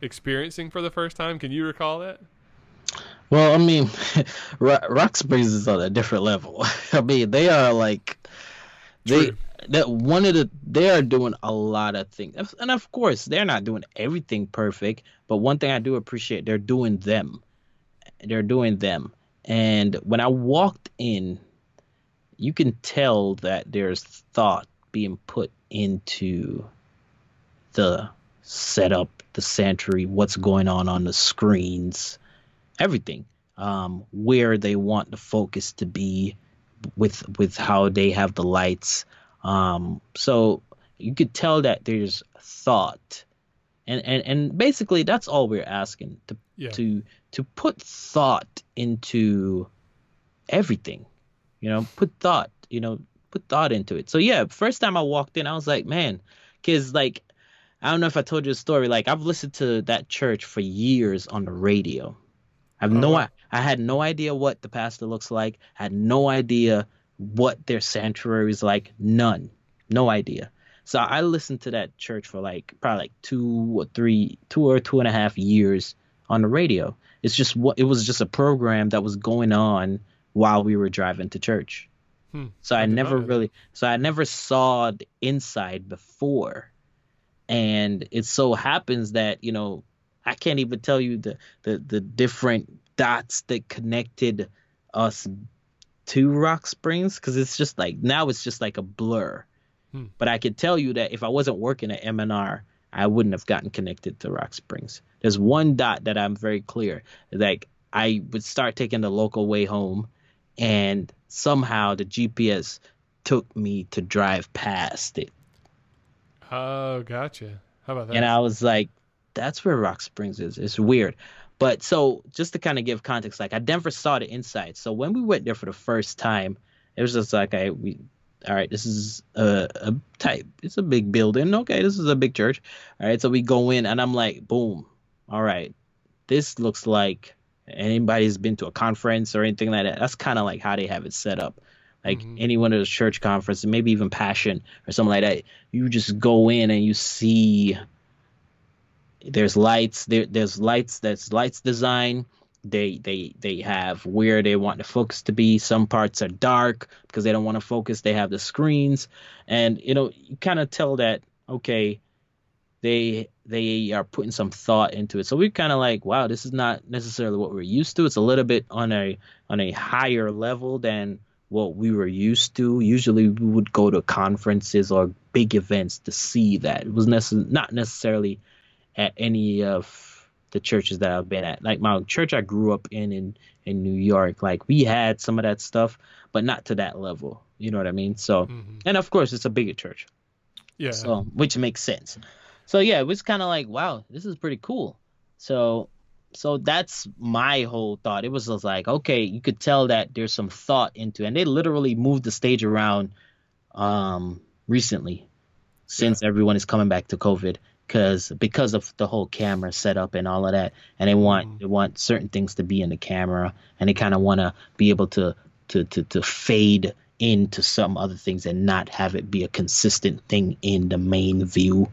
experiencing for the first time? Can you recall that? Well, I mean, Ro- Rock Springs is on a different level. I mean, they are like they True. that one of the they are doing a lot of things, and of course they're not doing everything perfect. But one thing I do appreciate, they're doing them. They're doing them, and when I walked in, you can tell that there's thought being put into the setup, the sanctuary, what's going on on the screens, everything. Um, where they want the focus to be, with with how they have the lights. Um, so you could tell that there's thought, and and and basically that's all we're asking to Yeah. to to put thought into everything you know put thought you know put thought into it. So yeah first time i walked in i was like man because like i don't know if i told you a story like i've listened to that church for years on the radio. I've no Uh-huh. i had no idea what the pastor looks like. Had no idea what their sanctuary is like. None. No idea. So i listened to that church for like probably like two or three two or two and a half years on the radio. It's just what it was just a program that was going on while we were driving to church. Hmm. So I, I never really so I never saw the inside before. And it so happens that, you know, I can't even tell you the the, the different dots that connected us to Rock Springs because it's just like now it's just like a blur. Hmm. But I could tell you that if I wasn't working at MNR, I wouldn't have gotten connected to Rock Springs. There's one dot that I'm very clear. Like I would start taking the local way home, and somehow the GPS took me to drive past it. Oh, gotcha. How about that? And I was like, that's where Rock Springs is. It's weird. But so just to kind of give context, like I never saw the inside. So when we went there for the first time, it was just like, I we all right, this is a, a type. It's a big building. Okay, this is a big church. All right, so we go in and I'm like, boom. All right, this looks like anybody's been to a conference or anything like that. That's kind of like how they have it set up. Like Mhm. any one of those church conferences, maybe even Passion or something like that. You just go in and you see there's lights there there's lights there's lights design they they they have where they want the focus to be some parts are dark because they don't want to focus they have the screens and you know you kind of tell that okay they they are putting some thought into it so we're kind of like wow this is not necessarily what we're used to it's a little bit on a on a higher level than what we were used to usually we would go to conferences or big events to see that it was necess- not necessarily at any of the churches that I've been at. Like my church I grew up in in in New York, like we had some of that stuff, but not to that level. You know what I mean? So, Mhm. and of course it's a bigger church, Yeah. so which makes sense. So yeah, it was kind of like, wow, this is pretty cool. So, so that's my whole thought. It was just like, okay, you could tell that there's some thought into, it. and they literally moved the stage around, um, recently, since everyone is coming back to COVID, because because of the whole camera setup and all of that, and they want Mhm. they want certain things to be in the camera, and they kind of want to be able to to to to fade into some other things and not have it be a consistent thing in the main view.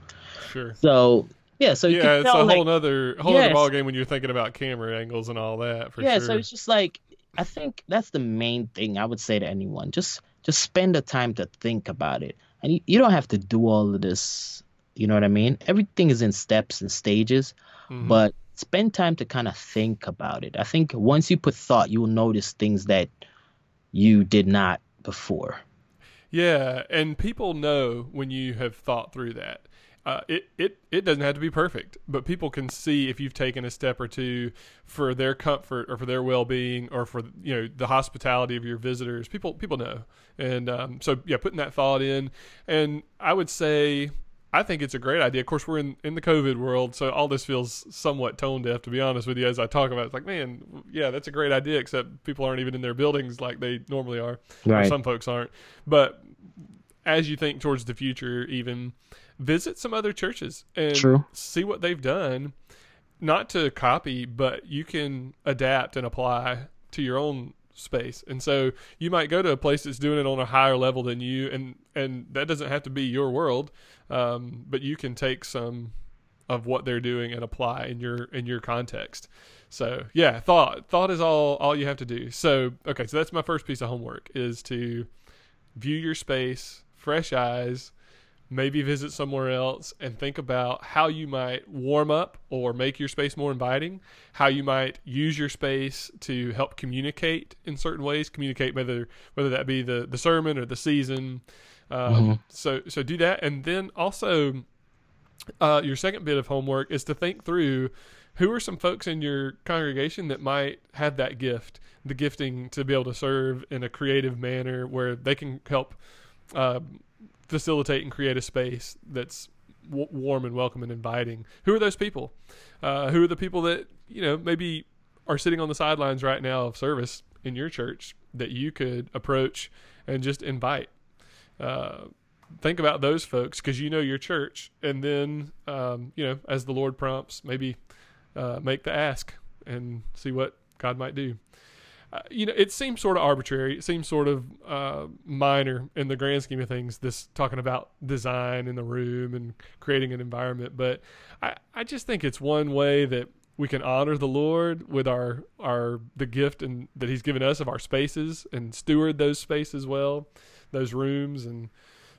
Sure. So yeah, so yeah, it's tell a like, whole nother whole other Yes. ball game when you're thinking about camera angles and all that. For yeah, sure. so it's just like I think that's the main thing I would say to anyone. Just just spend the time to think about it, and you, you don't have to do all of this. You know what I mean? Everything is in steps and stages, Mhm. but spend time to kind of think about it. I think once you put thought, you will notice things that you did not before. Yeah, and people know when you have thought through that. Uh, it, it it doesn't have to be perfect, but people can see if you've taken a step or two for their comfort or for their well being or for you know the hospitality of your visitors. People people know, and um, so yeah, putting that thought in, and I would say I think it's a great idea. Of course, we're in, in the COVID world, so all this feels somewhat tone deaf, to be honest with you, as I talk about it. It's like, man, yeah, that's a great idea, except people aren't even in their buildings like they normally are. Or Right. some folks aren't. But as you think towards the future, even visit some other churches and True. see what they've done. Not to copy, but you can adapt and apply to your own space. And so you might go to a place that's doing it on a higher level than you, and and that doesn't have to be your world, um, but you can take some of what they're doing and apply in your in your context. So yeah, thought thought is all all you have to do. So okay, so that's my first piece of homework is to view your space, fresh eyes, maybe visit somewhere else and think about how you might warm up or make your space more inviting, how you might use your space to help communicate in certain ways, communicate whether whether that be the the sermon or the season. Um, So so do that, and then also uh, your second bit of homework is to think through who are some folks in your congregation that might have that gift, the gifting to be able to serve in a creative manner where they can help uh, facilitate and create a space that's w- warm and welcome and inviting. Who are those people? Uh, who are the people that you know maybe are sitting on the sidelines right now of service in your church that you could approach and just invite? Uh, think about those folks because you know your church, and then um, you know as the Lord prompts, maybe uh, make the ask and see what God might do. Uh, you know, it seems sort of arbitrary. It seems sort of uh, minor in the grand scheme of things. This talking about design in the room and creating an environment, but I, I just think it's one way that we can honor the Lord with our our the gift and that He's given us of our spaces and steward those spaces well, those rooms and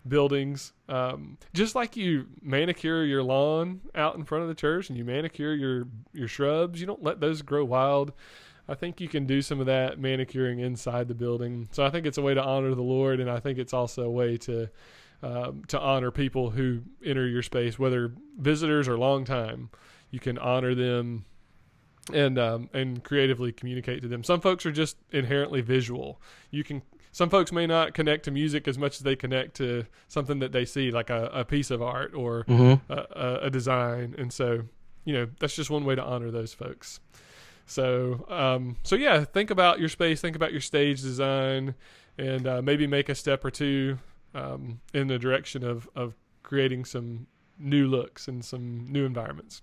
buildings. Um, just like you manicure your lawn out in front of the church and you manicure your your shrubs, you don't let those grow wild. I think you can do some of that manicuring inside the building. So I think it's a way to honor the Lord, and I think it's also a way to um, to honor people who enter your space, whether visitors or long time. You can honor them and um, and creatively communicate to them. Some folks are just inherently visual. You can some folks may not connect to music as much as they connect to something that they see, like a, a piece of art or Mm-hmm. a, a, a design. And so, you know, that's just one way to honor those folks. So, um, so yeah, think about your space, think about your stage design, and uh, maybe make a step or two um, in the direction of of creating some new looks and some new environments.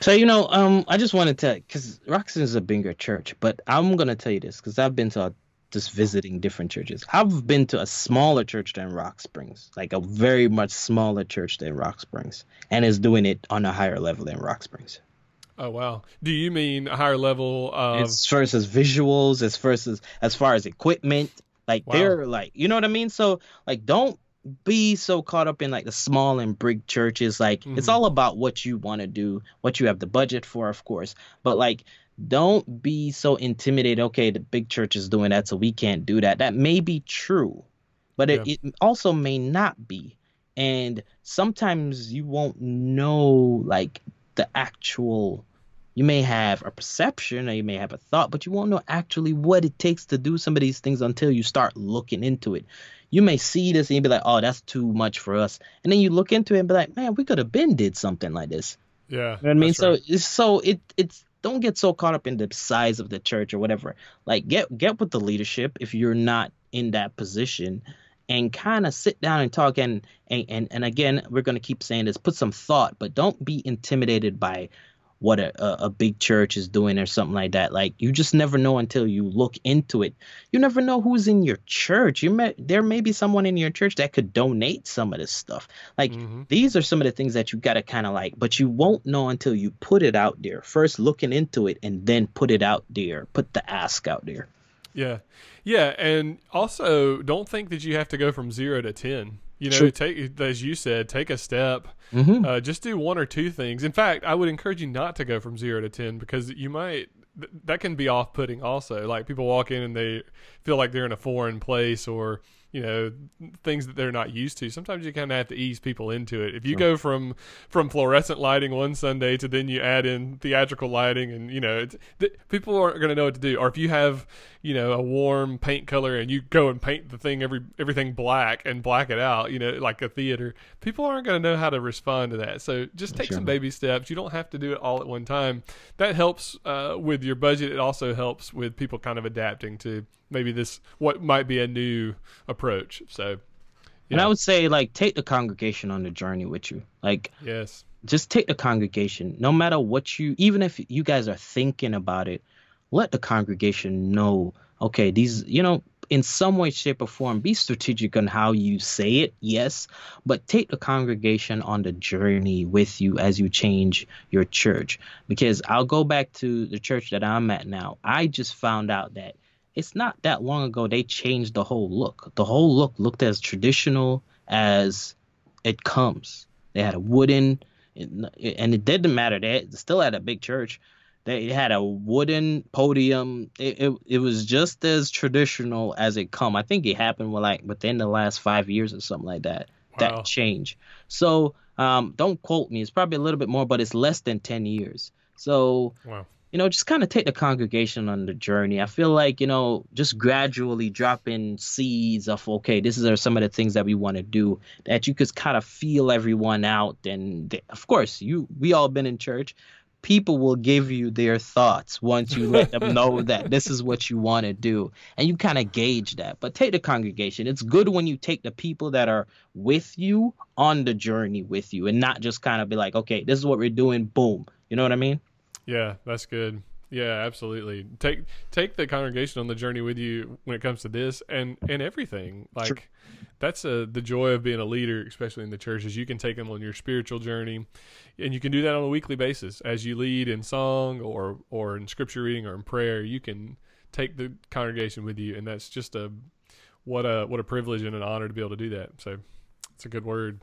So you know, um, I just wanted to, because Rock Springs is a bigger church, but I'm gonna tell you this because I've been to a, just visiting different churches. I've been to a smaller church than Rock Springs, like a very much smaller church than Rock Springs, and is doing it on a higher level than Rock Springs. Oh wow! Do you mean higher level of? as first as visuals, as first as far as equipment, like Wow. they're like, you know what I mean? So like, don't be so caught up in like the small and big churches. Like it's Mhm. all about what you want to do, what you have the budget for, of course. But like, don't be so intimidated. Okay, the big church is doing that, so we can't do that. That may be true, but it, it also may not be. And sometimes you won't know like the actual you may have a perception or you may have a thought, but you won't know actually what it takes to do some of these things until you start looking into it. You may see this and you be like, oh, that's too much for us. And then you look into it and be like, man, we could have been did something like this. yeah, You know I mean? So right. it's so it it's don't get so caught up in the size of the church or whatever. Like get get with the leadership if you're not in that position and kind of sit down and talk and and and, and again we're going to keep saying this put some thought but don't be intimidated by what a, a, big church is doing or something like that. Like you just never know until you look into it. You never know who's in your church. You may there may be someone in your church that could donate some of this stuff. Like Mhm. these are some of the things that you got to kind of like but you won't know until you put it out there. First looking into it and then put it out there. Put the ask out there. Yeah, yeah, and also don't think that you have to go from zero to ten. You know, Sure. take as you said, take a step. mm-hmm. Uh, just do one or two things. In fact, I would encourage you not to go from zero to ten because you might th- that can be off-putting. Also, like people walk in and they feel like they're in a foreign place, or you know things that they're not used to sometimes you kind of have to ease people into it if you go from from fluorescent lighting one sunday to then you add in theatrical lighting and you know it's, th- people aren't going to know what to do or if you have you know a warm paint color and you go and paint the thing every everything black and black it out you know like a theater people aren't going to know how to respond to that. So just take some baby steps. You don't have to do it all at one time. That helps uh, with your budget. It also helps with people kind of adapting to maybe this what might be a new approach. So And I would say like take the congregation on the journey with you. Like yes. just take the congregation. No matter what you even if you guys are thinking about it let the congregation know okay these you know in some way shape or form be strategic on how you say it yes but take the congregation on the journey with you as you change your church because i'll go back to the church that i'm at now i just found out that it's not that long ago they changed the whole look the whole look looked as traditional as it comes they had a wooden and it didn't matter. They still had a big church. They had a wooden podium. It, it it was just as traditional as it come. I think it happened with like within the last five years or something like that. Wow. That change. So um, don't quote me. It's probably a little bit more, but it's less than ten years. So wow you know, just kind of take the congregation on the journey. I feel like, you know, just gradually dropping seeds of, okay, this is are some of the things that we want to do that you could kind of feel everyone out. And they, of course, you, we all been in church. People will give you their thoughts once you let them know that this is what you want to do. And you kind of gauge that. But take the congregation. It's good when you take the people that are with you on the journey with you and not just kind of be like, okay, this is what we're doing. Boom. You know what I mean? Yeah, that's good. Yeah, absolutely. Take take the congregation on the journey with you when it comes to this and and everything. Like that's a, the joy of being a leader, especially in the churches. You can take them on your spiritual journey, and you can do that on a weekly basis as you lead in song or or in scripture reading or in prayer. You can take the congregation with you, and that's just a what a what a privilege and an honor to be able to do that. So it's a good word.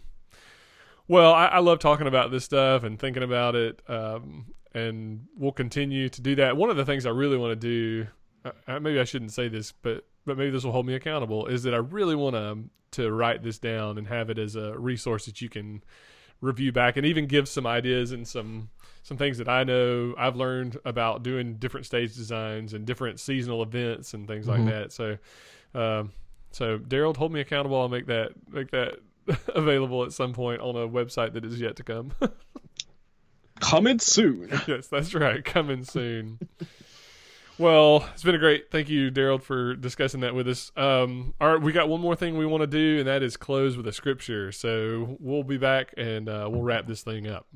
Well, I, I love talking about this stuff and thinking about it, um, and we'll continue to do that. One of the things I really want to do, uh, uh, maybe I shouldn't say this, but but maybe this will hold me accountable, is that I really want to to write this down and have it as a resource that you can review back and even give some ideas and some some things that I know I've learned about doing different stage designs and different seasonal events and things like that. So, um, so Daryl, hold me accountable. I'll make that make that available at some point on a website that is yet to come. Coming soon. yes, that's right. Coming soon. well, it's been a great. Thank you, Daryl, for discussing that with us. Um, all right, we got one more thing we want to do, and that is close with a scripture. So we'll be back and uh, we'll wrap this thing up.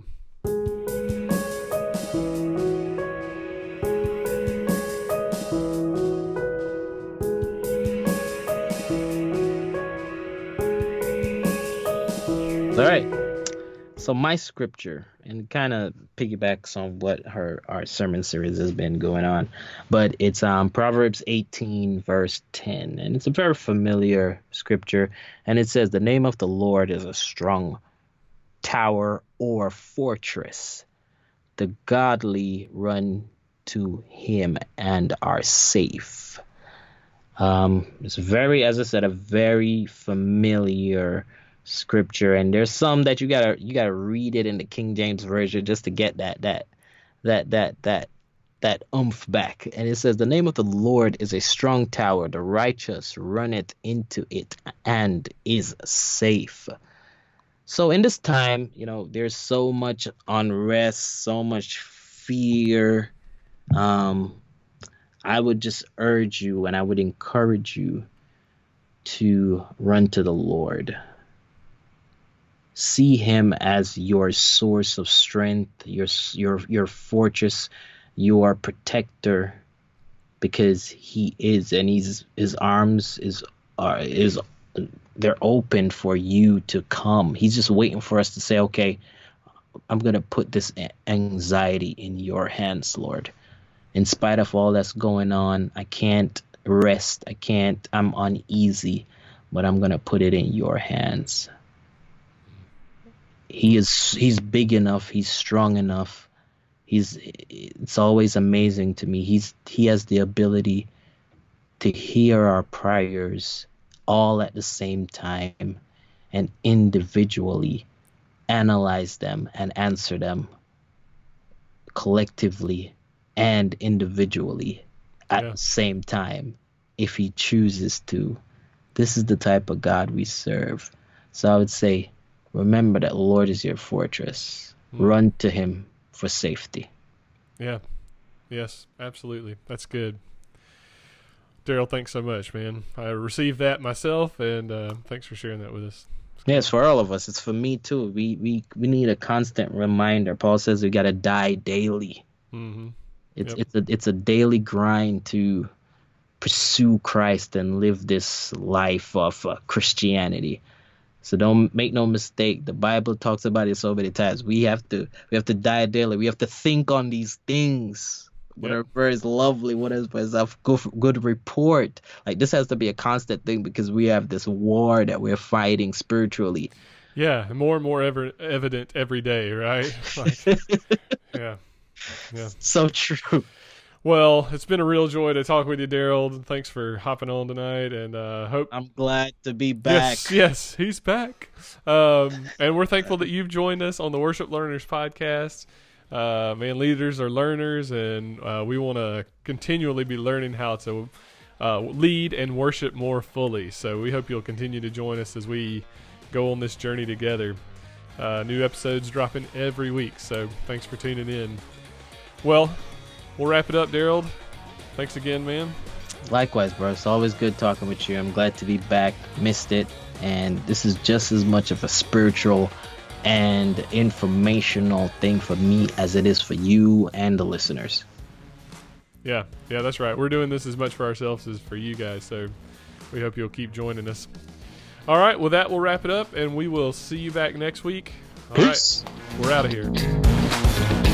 So my scripture, and kind of piggybacks on what her our sermon series has been going on, but it's um Proverbs 18 verse 10, and it's a very familiar scripture, and it says, "The name of the Lord is a strong tower or fortress. The godly run to Him and are safe." Um, it's very, as I said, a very familiar scripture and there's some that you gotta you gotta read it in the king james version just to get that that that that that that umph back. And it says the name of the lord is a strong tower. The righteous runneth into it and is safe. So in this time you know there's so much unrest so much fear. Um i would just urge you and i would encourage you to run to the lord see him as your source of strength, your your your fortress, your protector, because he is, and he's his arms is are is they're open for you to come. He's just waiting for us to say, okay, I'm gonna put this anxiety in your hands, Lord. In spite of all that's going on, I can't rest. I can't. I'm uneasy, but I'm gonna put it in your hands he is he's big enough he's strong enough he's it's always amazing to me he's he has the ability to hear our prayers all at the same time and individually analyze them and answer them collectively and individually at Yeah. the same time if he chooses to. This is the type of God we serve. So I would say, remember that the Lord is your fortress. Run to him for safety. Yeah. Yes, absolutely. That's good. Daryl, thanks so much, man. I received that myself, and uh, thanks for sharing that with us. Yeah, it's for all of us. It's for me too. We we we need a constant reminder. Paul says we got to die daily. hmm It's Yep. it's a it's a daily grind to pursue Christ and live this life of uh, Christianity. So don't make no mistake. The Bible talks about it so many times. We have to we have to die daily. We have to think on these things. Whatever is lovely, whatever is of good, good report. Like this has to be a constant thing because we have this war that we're fighting spiritually. Yeah, more and more ever evident every day, right? Like, yeah. Yeah. So true. Well, it's been a real joy to talk with you, Daryl. Thanks for hopping on tonight, and uh, hope I'm glad to be back. Yes, yes, he's back. Um, and we're thankful that you've joined us on the Worship Learners podcast. Uh, man, leaders are learners, and uh, we want to continually be learning how to uh, lead and worship more fully. So we hope you'll continue to join us as we go on this journey together. Uh, new episodes dropping every week, so thanks for tuning in. Well, we'll wrap it up, Daryl. Thanks again, man. Likewise, bro. It's always good talking with you. I'm glad to be back. Missed it. And this is just as much of a spiritual and informational thing for me as it is for you and the listeners. Yeah, yeah, that's right. We're doing this as much for ourselves as for you guys, so we hope you'll keep joining us. All right, well, that will wrap it up, and we will see you back next week. All right, Peace. we're out of here.